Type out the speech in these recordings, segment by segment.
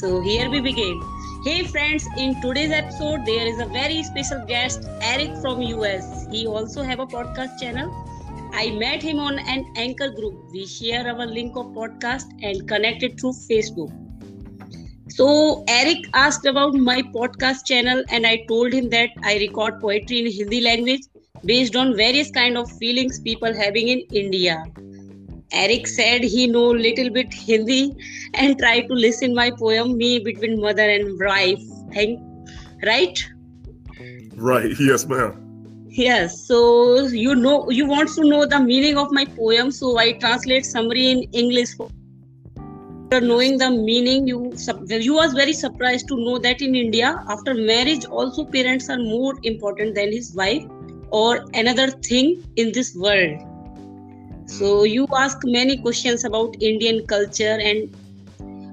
So here we begin. Hey friends, in today's episode there is a very special guest, Eric from US. He also have a podcast channel. I met him on an anchor group. We share our link of podcast and connected through Facebook. So Eric asked about my podcast channel and I told him that I record poetry in Hindi language based on various kind of feelings people having in India. Eric hmm. said he know little bit Hindi and try to listen my poem Me Between Mother and Wife. Thank, right? Right. Yes, ma'am. Yes. So you know you want to know the meaning of my poem, so I translate summary in English. After knowing the meaning, you you was very surprised to know that in India, after marriage, also parents are more important than his wife or another thing in this world so hmm. you ask many questions about indian culture and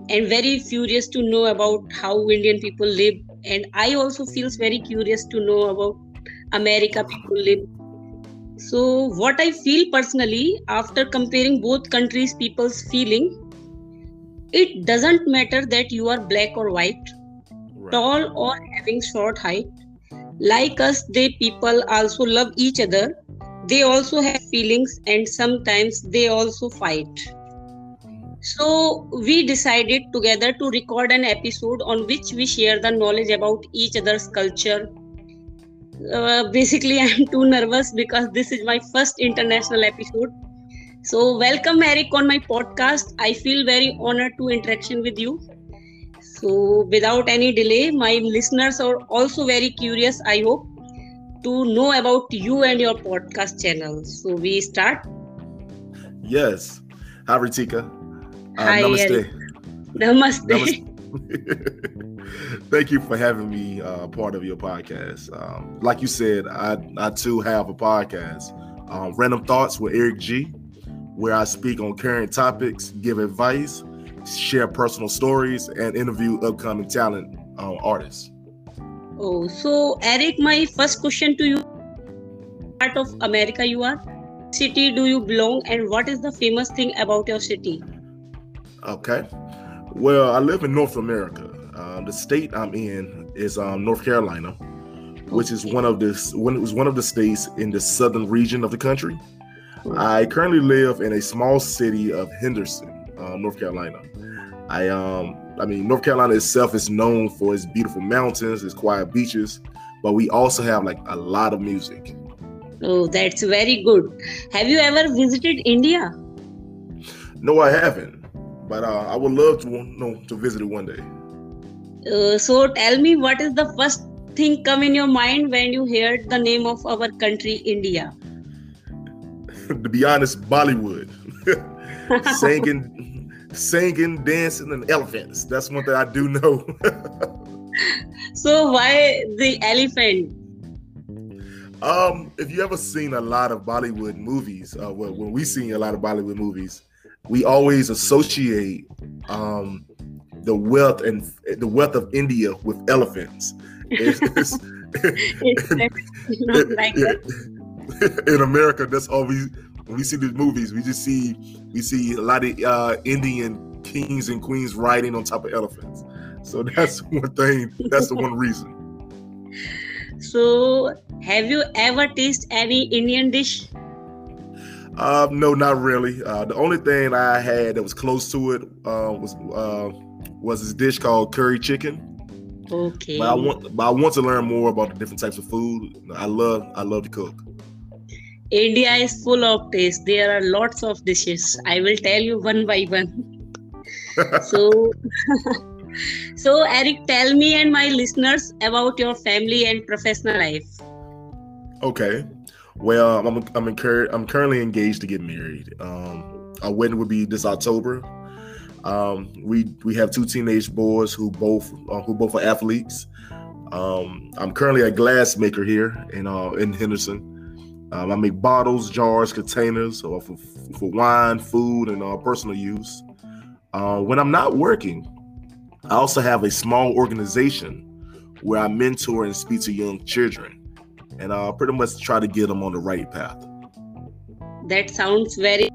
and very curious to know about how indian people live. And i also feels very curious to know about america people live. So what i feel personally after comparing both countries people's feeling it doesn't matter that you are black or white right. tall or having short height. Like us they people also love each other they also have feelings and sometimes they also fight. So we decided together to record an episode on which we share the knowledge about each other's culture. Uh, basically i'm too nervous because this is my first international episode. So welcome eric on my podcast. I feel very honored to interaction with you. So, without any delay, my listeners are also very curious, I hope, to know about you and your podcast channel. So, we start? Yes. Hi, Ritika. Uh, Hi, namaste. Namaste. namaste. Thank you for having me uh, part of your podcast. Um, like you said, I, I too have a podcast, um, Random Thoughts with Eric G, where I speak on current topics, give advice, share personal stories, and interview upcoming talent uh, artists. Oh, so Eric, my first question to you: Part of America you are? City do you belong, and what is the famous thing about your city? Okay, well, I live in North America. Uh, the state I'm in is um, North Carolina, which is one of the when it was one of the states in the southern region of the country. I currently live in a small city of Henderson, uh, North Carolina. I um I mean North Carolina itself is known for its beautiful mountains, its quiet beaches, but we also have like a lot of music. Oh, that's very good. Have you ever visited India? No, I haven't, but uh, I would love to you know, to visit it one day. Uh, so tell me, what is the first thing come in your mind when you heard the name of our country, India? to be honest, Bollywood. singing, singing, dancing, and elephants. That's one thing I do know. so why the elephant? Um, if you ever seen a lot of Bollywood movies, uh, well, when we see a lot of Bollywood movies, we always associate um the wealth and the wealth of India with elephants. It's, it's, it's like in America, that's all we when we see these movies, we just see we see a lot of uh, Indian kings and queens riding on top of elephants. So that's one thing. That's the one reason. So, have you ever tasted any Indian dish? Uh, no, not really. Uh, the only thing I had that was close to it uh, was uh, was this dish called curry chicken. Okay. But I want, but I want to learn more about the different types of food. I love, I love to cook. India is full of taste. There are lots of dishes. I will tell you one by one. so, so Eric, tell me and my listeners about your family and professional life. Okay. Well, I'm I'm, incur- I'm currently engaged to get married. Um, our wedding will be this October. Um, we we have two teenage boys who both uh, who both are athletes. Um, I'm currently a glass maker here in uh, in Henderson. Um, I make bottles, jars, containers uh, for, for wine, food, and uh, personal use. Uh, when I'm not working, I also have a small organization where I mentor and speak to young children, and I uh, pretty much try to get them on the right path. That sounds very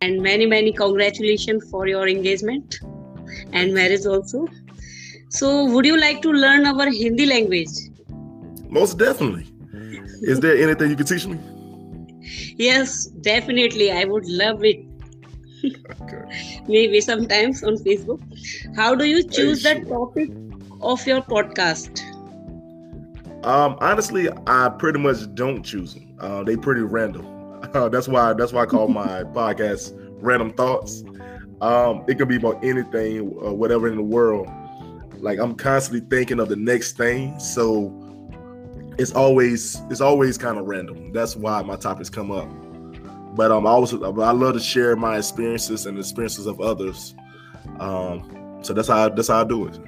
and many many congratulations for your engagement. and marriage also. So, would you like to learn our Hindi language? Most definitely. Is there anything you can teach me? Yes, definitely. I would love it. okay. Maybe sometimes on Facebook. How do you choose the topic of your podcast? Um, honestly, I pretty much don't choose them. Uh, they pretty random. Uh, that's why that's why I call my podcast "Random Thoughts." Um, it can be about anything, uh, whatever in the world. Like I'm constantly thinking of the next thing, so it's always it's always kind of random. That's why my topics come up. But um, I also I love to share my experiences and experiences of others. Um, so that's how that's how I do it.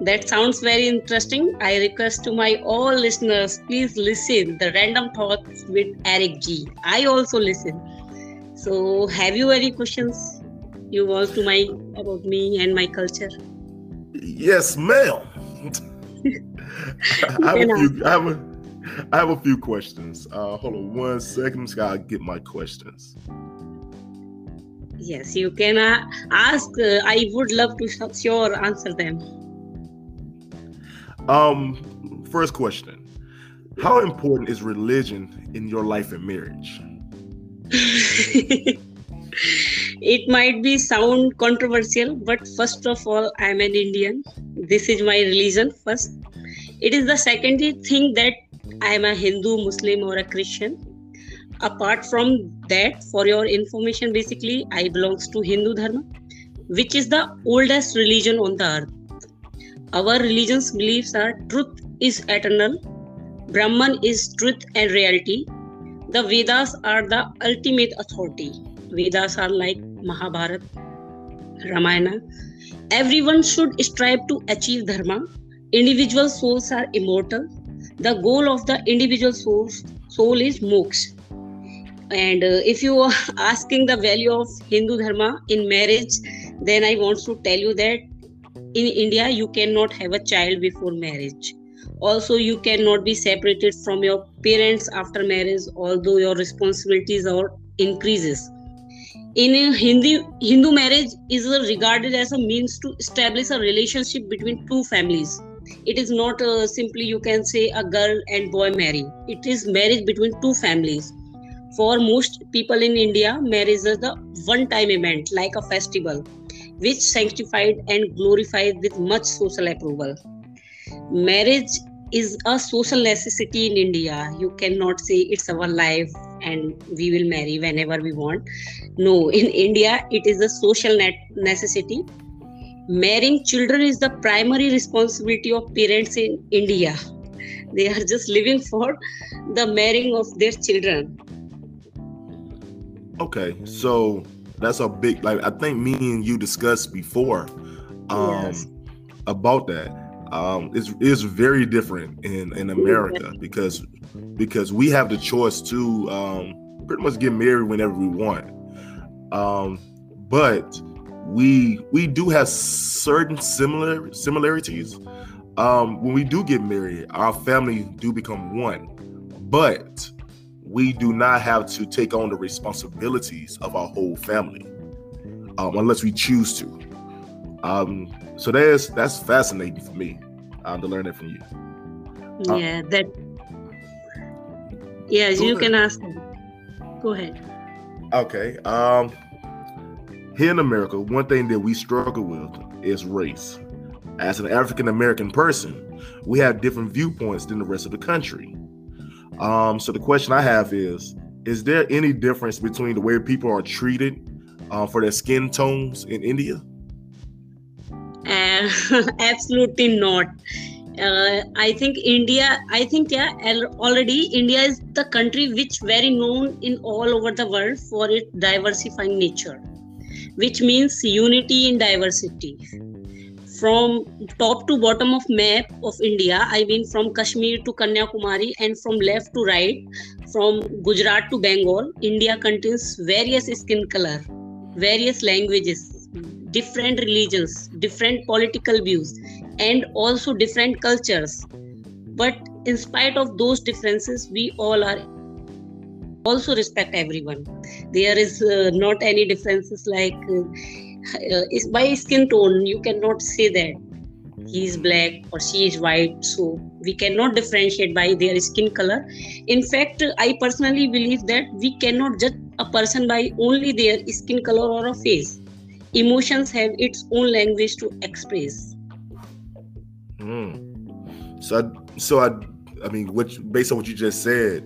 That sounds very interesting. I request to my all listeners, please listen the random thoughts with Eric G. I also listen. So, have you any questions you want to my about me and my culture? Yes, ma'am. I, have a few, I, have a, I have a few questions. Uh, hold on one second. Gotta get my questions. Yes, you can uh, ask. Uh, I would love to sure answer them. Um, first question: How important is religion in your life and marriage? it might be sound controversial, but first of all, I'm an Indian. This is my religion first. It is the secondary thing that I'm a Hindu, Muslim, or a Christian. Apart from that, for your information, basically, I belongs to Hindu Dharma, which is the oldest religion on the earth our religion's beliefs are truth is eternal, Brahman is truth and reality. The Vedas are the ultimate authority. Vedas are like Mahabharata, Ramayana. Everyone should strive to achieve dharma. Individual souls are immortal. The goal of the individual soul, soul is moksha. And uh, if you are asking the value of Hindu dharma in marriage, then I want to tell you that in India, you cannot have a child before marriage. Also, you cannot be separated from your parents after marriage, although your responsibilities are increases. In Hindi, Hindu marriage is regarded as a means to establish a relationship between two families. It is not uh, simply you can say a girl and boy marry. It is marriage between two families. For most people in India, marriage is a one-time event like a festival which sanctified and glorified with much social approval. Marriage is a social necessity in India. You cannot say it's our life and we will marry whenever we want. No, in India, it is a social net necessity. Marrying children is the primary responsibility of parents in India. They are just living for the marrying of their children. Okay, so that's a big like I think me and you discussed before um yes. about that. Um it's is very different in in America because because we have the choice to um pretty much get married whenever we want. Um but we we do have certain similar similarities. Um when we do get married, our family do become one. But we do not have to take on the responsibilities of our whole family um, unless we choose to. Um, so that's that's fascinating for me um, to learn that from you. Um, yeah, that. Yes, you ahead. can ask. Them. Go ahead. Okay. Um, here in America, one thing that we struggle with is race. As an African American person, we have different viewpoints than the rest of the country. Um, so the question I have is: Is there any difference between the way people are treated uh, for their skin tones in India? Uh, absolutely not. Uh, I think India. I think yeah. Already, India is the country which very known in all over the world for its diversifying nature, which means unity in diversity from top to bottom of map of India, I mean from Kashmir to Kanyakumari and from left to right, from Gujarat to Bengal, India contains various skin color, various languages, different religions, different political views, and also different cultures. But in spite of those differences, we all are also respect everyone. There is uh, not any differences like uh, by skin tone you cannot say that he is black or she is white so we cannot differentiate by their skin color in fact i personally believe that we cannot judge a person by only their skin color or a face emotions have its own language to express mm. so I, so i i mean which based on what you just said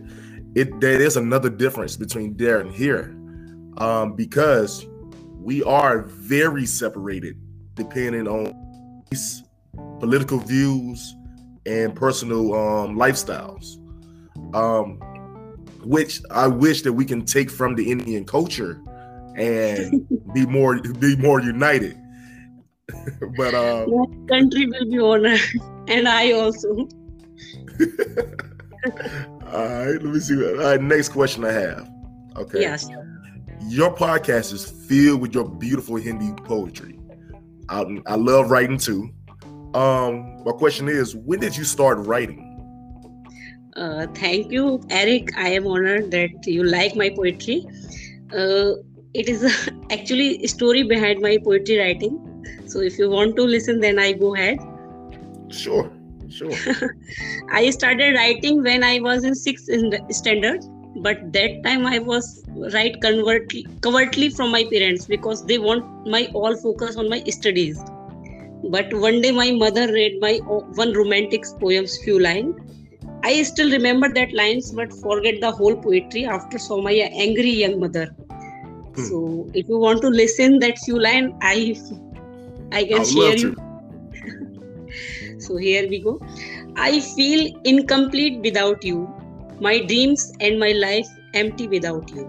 it there is another difference between there and here um because we are very separated depending on political views and personal um, lifestyles um, which i wish that we can take from the indian culture and be more be more united. But uh country will be honored and i also all right let me see all right next question i have okay yes your podcast is filled with your beautiful Hindi poetry. I, I love writing too. Um, my question is, when did you start writing? Uh, thank you, Eric. I am honored that you like my poetry. Uh, it is actually a story behind my poetry writing. So if you want to listen, then I go ahead. Sure, sure. I started writing when I was in sixth standard but that time i was right convert covertly from my parents because they want my all focus on my studies. But one day my mother read my one romantic poem's few lines. I still remember that lines but forget the whole poetry after saw my angry young mother. Hmm. so if you want to listen that few line i i can share you so here we go. I feel incomplete without you. My dreams and my life empty without you.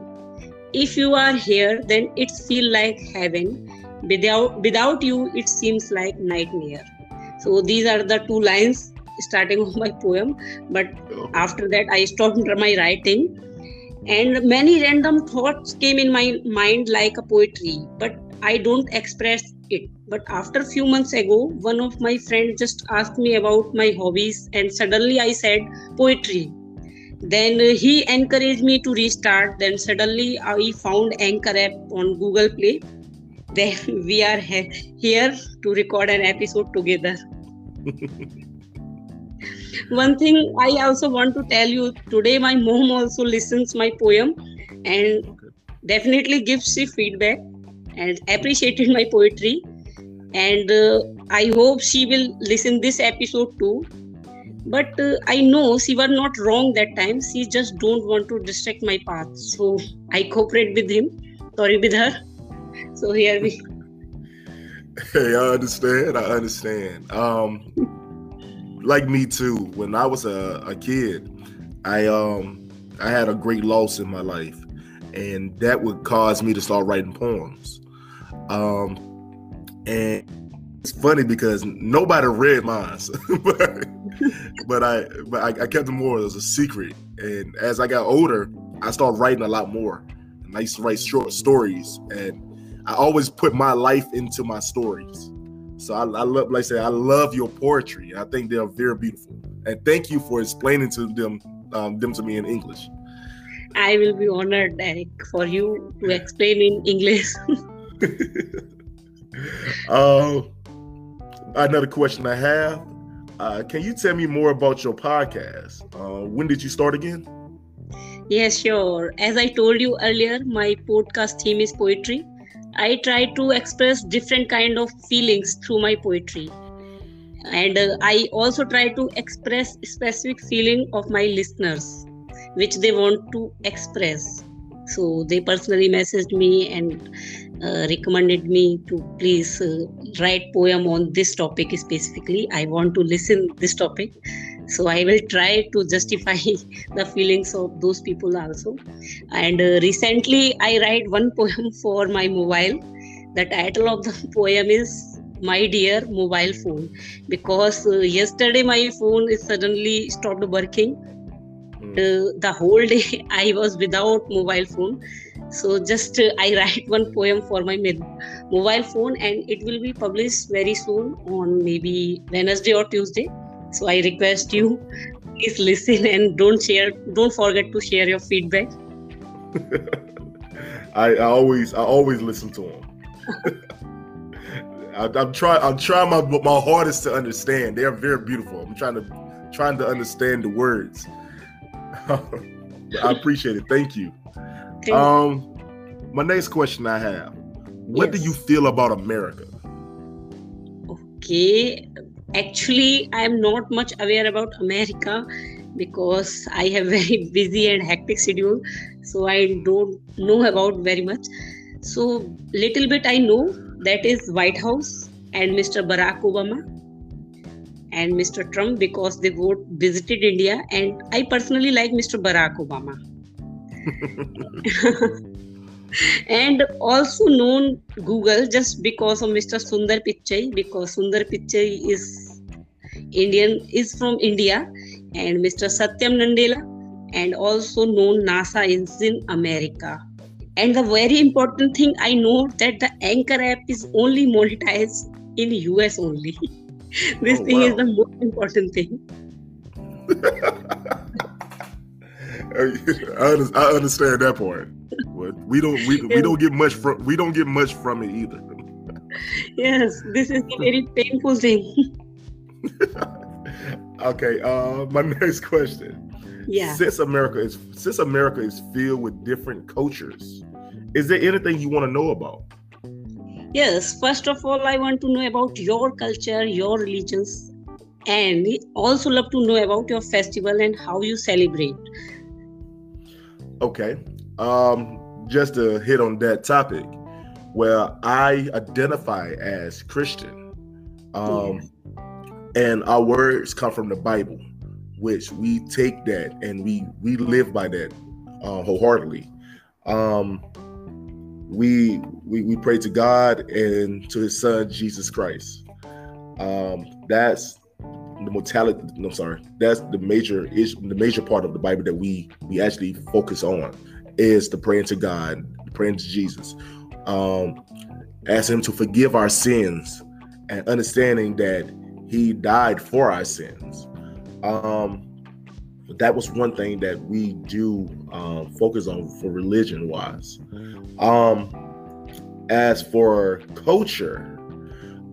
If you are here then it feels like heaven. Without without you it seems like nightmare. So these are the two lines starting of my poem. But after that i stopped my writing. And many random thoughts came in my mind like a poetry but i don't express it but after few months ago one of my friends just asked me about my hobbies and suddenly i said poetry. Then he encouraged me to restart. Then suddenly i found anchor app on google play. Then we are he- here to record an episode together. One thing i also want to tell you today my mom also listens my poem and definitely gives she feedback and appreciated my poetry and uh, i hope she will listen this episode too. But uh, i know she was not wrong that time. She just don't want to distract my path. So i cooperate with him. Sorry with her. So here we hey i understand? I understand. Um like me too. When i was a, a kid i um i had a great loss in my life. And that would cause me to start writing poems. Um and it's funny because nobody read mine, but, but I but I, I, kept them more as a secret. And as I got older, I started writing a lot more. And I used to write short stories, and I always put my life into my stories. So I, I love, like I said, I love your poetry. I think they're very beautiful. And thank you for explaining to them um, them to me in English. I will be honored, Eric, for you to explain in English. uh, another question I have. Uh, can you tell me more about your podcast? Uh, when did you start again? Yes, sure. As I told you earlier, my podcast theme is poetry. I try to express different kind of feelings through my poetry. And uh, I also try to express specific feeling of my listeners, which they want to express. So they personally messaged me and uh, recommended me to please uh, write poem on this topic specifically. I want to listen this topic. So i will try to justify the feelings of those people also. And uh, recently i write one poem for my mobile. The title of the poem is my dear mobile phone. Because uh, yesterday my phone is suddenly stopped working. Hmm. uh, the whole day i was without mobile phone so just uh, i write one poem for my mobile phone and it will be published very soon on maybe wednesday or tuesday so i request you please listen and don't share don't forget to share your feedback I, I always i always listen to them I, am trying. I'm trying my my hardest to understand. They are very beautiful. I'm trying to trying to understand the words. I appreciate it. Thank you. Um, my next question I have: What yes. do you feel about America? Okay, actually, I am not much aware about America because I have very busy and hectic schedule, so I don't know about very much. So little bit I know that is White House and Mr. Barack Obama and Mr. Trump because they both visited India and I personally like Mr. Barack Obama. and also known Google just because of Mr. Sundar Pichai because Sundar Pichai is Indian is from India and Mr. Satyam Nadella and also known NASA is in America. And the very important thing I know that the Anchor app is only monetized in US only. this oh, thing wow. is the most important thing. I understand that part, but we don't we, we don't get much from we don't get much from it either. yes, this is a very painful thing. okay, uh, my next question. Yeah. Since America is since America is filled with different cultures, is there anything you want to know about? Yes, first of all, I want to know about your culture, your religions, and also love to know about your festival and how you celebrate. Okay. Um, just to hit on that topic, where I identify as Christian. Um, and our words come from the Bible which we take that and we we live by that uh, wholeheartedly. Um, we, we we pray to God and to His Son Jesus Christ. Um, that's the mortality. No, I'm sorry. That's the major is The major part of the Bible that we we actually focus on is the praying to God, praying to Jesus, um, ask Him to forgive our sins, and understanding that He died for our sins. Um, that was one thing that we do um, focus on for religion wise. Um, as for culture,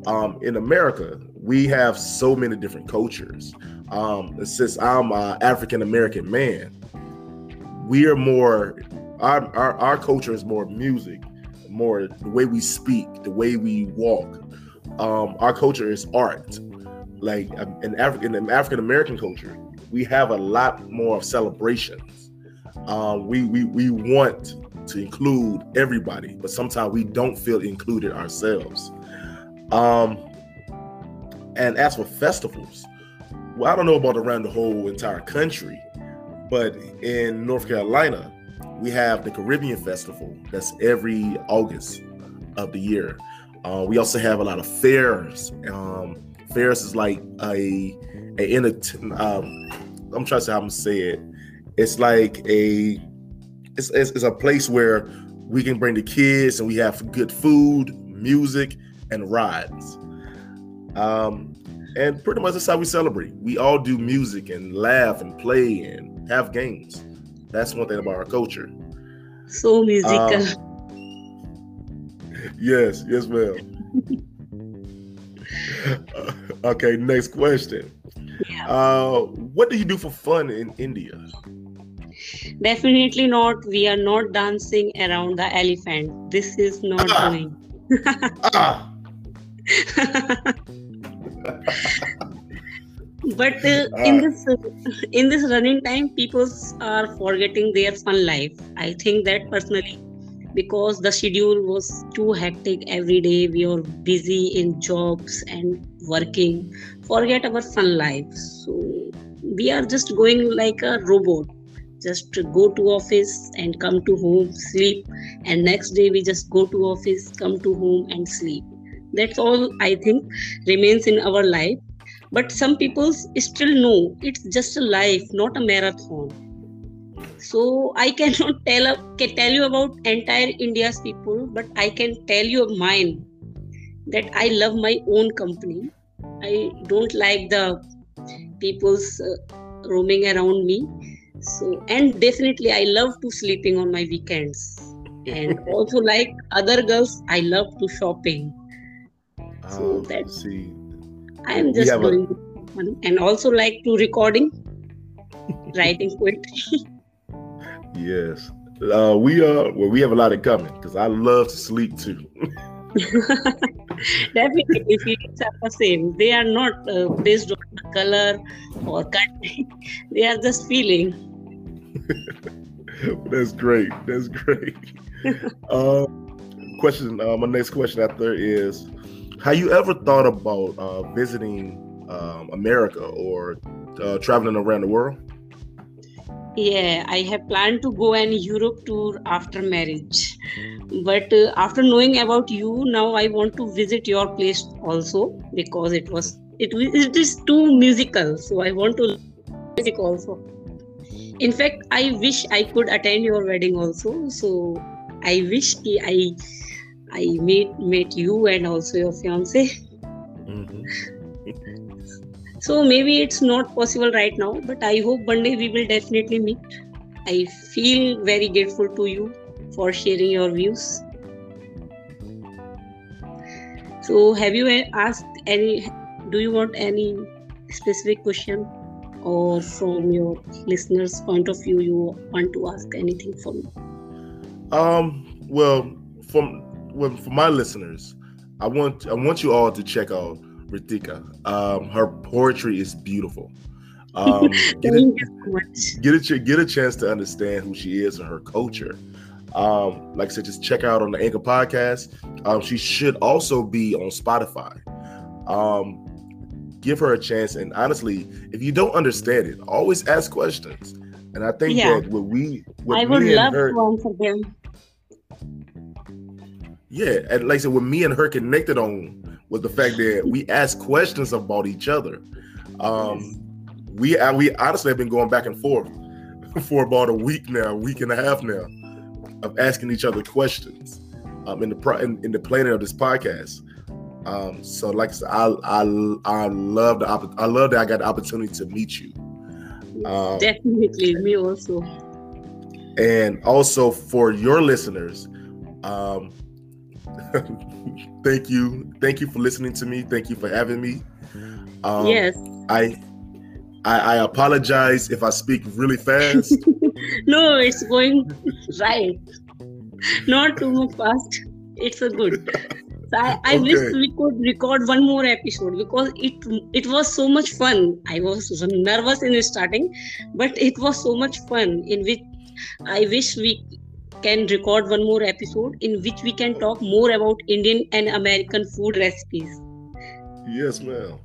um, in America, we have so many different cultures. Um, since I'm an African American man, we are more our, our our culture is more music, more the way we speak, the way we walk. Um, our culture is art like um, in African in African American culture, we have a lot more of celebrations. Um, we we we want to include everybody, but sometimes we don't feel included ourselves. Um, and as for festivals, well, I don't know about around the whole entire country, but in North Carolina, we have the Caribbean Festival that's every August of the year. Uh, we also have a lot of fairs. Um, Ferris is like a a um, I'm trying to say how I'm say it. It's like a it's, it's, it's a place where we can bring the kids and we have good food, music, and rides. Um, and pretty much that's how we celebrate. We all do music and laugh and play and have games. That's one thing about our culture. So musical. Um, yes, yes, ma'am. okay, next question. Yeah. Uh, what do you do for fun in India? Definitely not. We are not dancing around the elephant. This is not ah. doing. ah. But uh, ah. in this uh, in this running time people are forgetting their fun life. I think that personally because the schedule was too hectic every day we are busy in jobs and working. Forget our fun life. So we are just going like a robot. Just go to office and come to home sleep. And next day we just go to office come to home and sleep that's all i think remains in our life. But some people still know it's just a life not a marathon. So i cannot tell tell you about entire india's people but i can tell you mine that i love my own company. I don't like the people's uh, roaming around me. So and definitely i love to sleeping on my weekends. And also like other girls i love to shopping So that see, I am just have a- and also like to recording, writing poetry. yes, uh, we are well, we have a lot in common because I love to sleep too. Definitely, feelings are the same. They are not uh, based on the color or country. they are just feeling. That's great. That's great. uh, question. Uh, my next question after is: Have you ever thought about uh, visiting um, America or uh, traveling around the world? Yeah, I have planned to go an Europe tour after marriage. But uh, after knowing about you, now I want to visit your place also because it was it, it is too musical. So I want to music also. In fact, I wish I could attend your wedding also. So I wish I I meet meet you and also your fiance. So maybe it's not possible right now, but I hope one day we will definitely meet. I feel very grateful to you for sharing your views. So, have you asked any? Do you want any specific question, or from your listeners' point of view, you want to ask anything from me? Um. Well, from well, for my listeners, I want I want you all to check out Ritika. Um, her poetry is beautiful. Um, get it, Thank you so much. get a get a chance to understand who she is and her culture. Um, like I said, just check out on the Anchor podcast. Um, she should also be on Spotify. Um, give her a chance, and honestly, if you don't understand it, always ask questions. And I think Yeah. that what we, what I would love her, to answer them. Yeah, and like I said, what me and her connected on was the fact that we asked questions about each other. Um, we we honestly have been going back and forth for about a week now, a week and a half now, of asking each other questions um, in the pro- in, in the planning of this podcast. Um, so, like I said, I I, I love the opp- I love that I got the opportunity to meet you. Um, Definitely, me also. and also for your listeners um thank you thank you for listening to me thank you for having me um yes. I, I i apologize if i speak really fast No, it's going right. Not too much fast. It's a good. So I, I wish we could record one more episode because it it was so much fun. I was nervous in starting, but it was so much fun. In which I wish we can record one more episode in which we can talk more about Indian and American food recipes. yes ma'am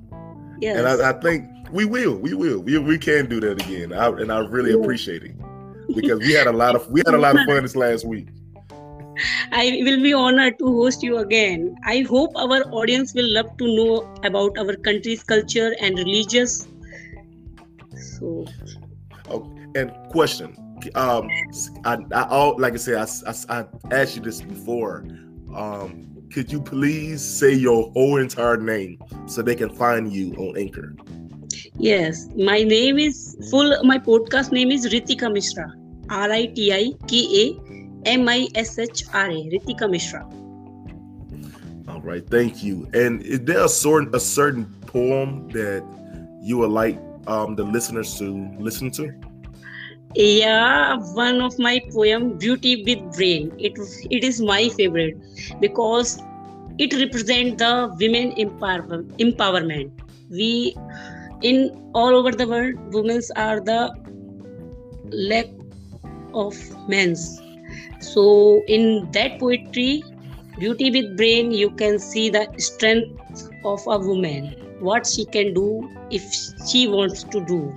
Yes. and I, I think we will we will we, we can do that again I, and i really Yeah. appreciate it because we had a lot of we had a lot of fun this last week I will be honored to host you again. I hope our audience will love to know about our country's culture and religious. So, Oh, and question. Um, I, I all like I said, I, I, I asked you this before. Um, could you please say your whole entire name so they can find you on Anchor? yes, my name is full. My podcast name is Ritika Mishra. R I T I K A M I S H R A. Ritika Mishra. All right, thank you. And is there a certain a certain poem that you would like um the listeners to listen to? Yeah, one of my poem, Beauty with Brain. It it is my favorite because it represents the women empower, empowerment. We in all over the world, women are the lack of men's. So in that poetry, Beauty with Brain, you can see the strength of a woman, what she can do if she wants to do.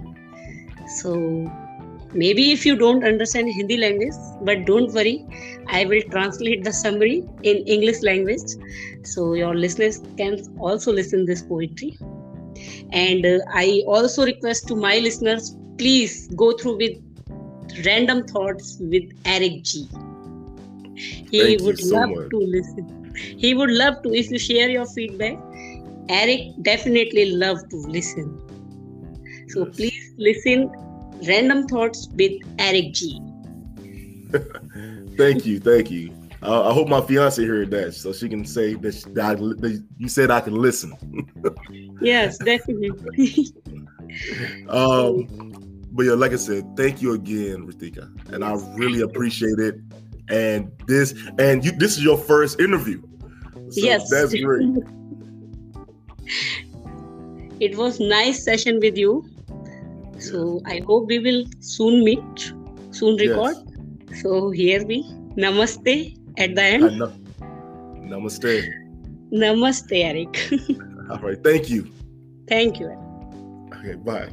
So maybe if you don't understand hindi language but don't worry i will translate the summary in english language. So your listeners can also listen this poetry. And uh, i also request to my listeners please go through with random thoughts with eric g. He Thank would so love much. to listen. He would love to if you share your feedback eric definitely love to listen. So Yes. please listen Random Thoughts with Eric G. Thank you, thank you. Uh, I hope my fiance heard that, so she can say that, she, that, I, that you said I can listen. yes, definitely. um, but yeah, like I said, thank you again, Ritika, and I really appreciate it. And this, and you, this is your first interview. So yes, that's great. it was nice session with you. So I hope we will soon meet, soon record. Yes. So here we namaste at the end. Namaste. Namaste, Eric. All right. Thank you. Thank you. Okay. Bye.